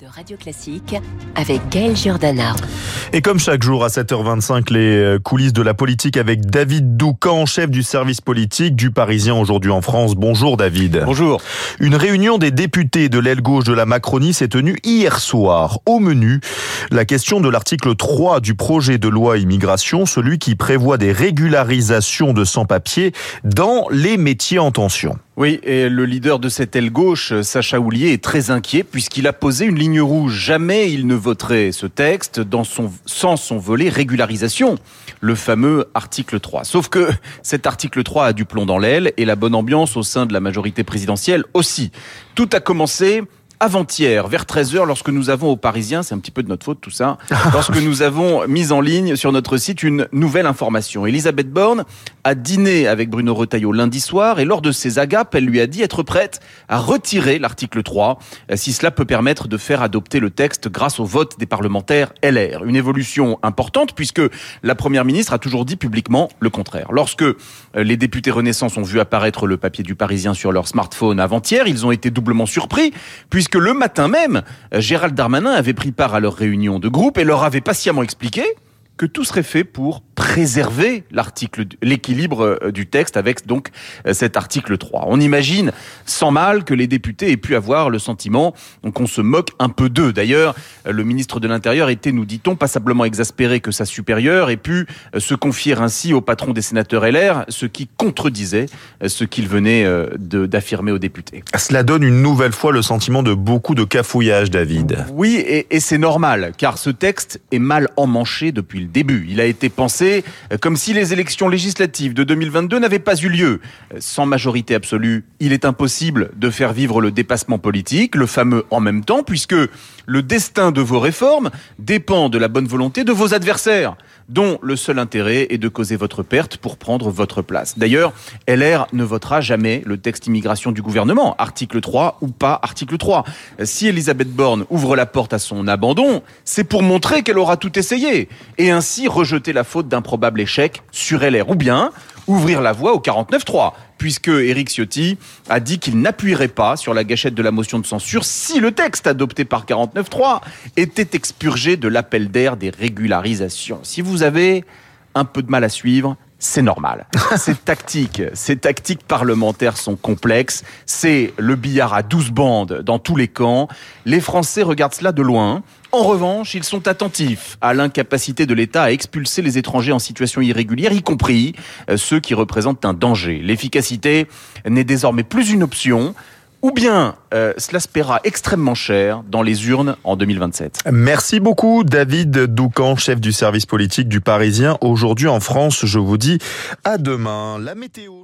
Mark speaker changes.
Speaker 1: de Radio Classique avec Gaël Giordana.
Speaker 2: Et comme chaque jour à 7h25, les euh, coulisses de la politique avec David Doucan, chef du service politique du Parisien aujourd'hui en France. Bonjour David.
Speaker 3: Bonjour.
Speaker 2: Une réunion des députés de l'aile gauche de la Macronie s'est tenue hier soir. Au menu, la question de l'article 3 du projet de loi immigration, celui qui prévoit des régularisations de sans-papiers dans les métiers en tension.
Speaker 3: Oui, et le leader de cette aile gauche, Sacha Houlier, est très inquiet puisqu'il a posé une ligne Jamais il ne voterait ce texte dans son, sans son volet régularisation, le fameux article 3. Sauf que cet article 3 a du plomb dans l'aile et la bonne ambiance au sein de la majorité présidentielle aussi. Tout a commencé avant-hier, vers 13h, lorsque nous avons aux Parisiens, c'est un petit peu de notre faute tout ça, lorsque nous avons mis en ligne sur notre site une nouvelle information. Elisabeth Borne a dîné avec Bruno Retailleau lundi soir et lors de ses agapes, elle lui a dit être prête à retirer l'article 3 si cela peut permettre de faire adopter le texte grâce au vote des parlementaires LR. Une évolution importante puisque la première ministre a toujours dit publiquement le contraire. Lorsque les députés Renaissance ont vu apparaître le papier du Parisien sur leur smartphone avant-hier, ils ont été doublement surpris puisque que le matin même, Gérald Darmanin avait pris part à leur réunion de groupe et leur avait patiemment expliqué que tout serait fait pour préserver l'article, l'équilibre euh, du texte avec donc euh, cet article 3. On imagine sans mal que les députés aient pu avoir le sentiment qu'on se moque un peu d'eux. D'ailleurs, euh, le ministre de l'Intérieur était, nous dit-on, passablement exaspéré que sa supérieure ait pu se confier ainsi au patron des sénateurs LR, ce qui contredisait ce qu'il venait d'affirmer aux députés.
Speaker 2: Cela donne une nouvelle fois le sentiment de beaucoup de cafouillage, David.
Speaker 3: Oui, et, et c'est normal, car ce texte est mal emmanché depuis le début. Il a été pensé euh, comme si les élections législatives de 2022 n'avaient pas eu lieu. Euh, sans majorité absolue, il est impossible de faire vivre le dépassement politique, le fameux en même temps, puisque le destin de vos réformes dépend de la bonne volonté de vos adversaires dont le seul intérêt est de causer votre perte pour prendre votre place. D'ailleurs, LR ne votera jamais le texte immigration du gouvernement, article 3 ou pas article 3. Si Elisabeth Borne ouvre la porte à son abandon, c'est pour montrer qu'elle aura tout essayé et ainsi rejeter la faute d'un probable échec sur LR ou bien ouvrir la voie au 49-3 puisque Éric Ciotti a dit qu'il n'appuierait pas sur la gâchette de la motion de censure si le texte adopté par 49.3 était expurgé de l'appel d'air des régularisations. Si vous avez un peu de mal à suivre, c'est normal. ces tactiques, ces tactiques parlementaires sont complexes. C'est le billard à 12 bandes dans tous les camps. Les Français regardent cela de loin. En revanche, ils sont attentifs à l'incapacité de l'État à expulser les étrangers en situation irrégulière, y compris euh, ceux qui représentent un danger. L'efficacité n'est désormais plus une option ou bien euh, cela se paiera extrêmement cher dans les urnes en 2027.
Speaker 2: Merci beaucoup David Doucan, chef du service politique du Parisien. Aujourd'hui en France, je vous dis à demain. La météo.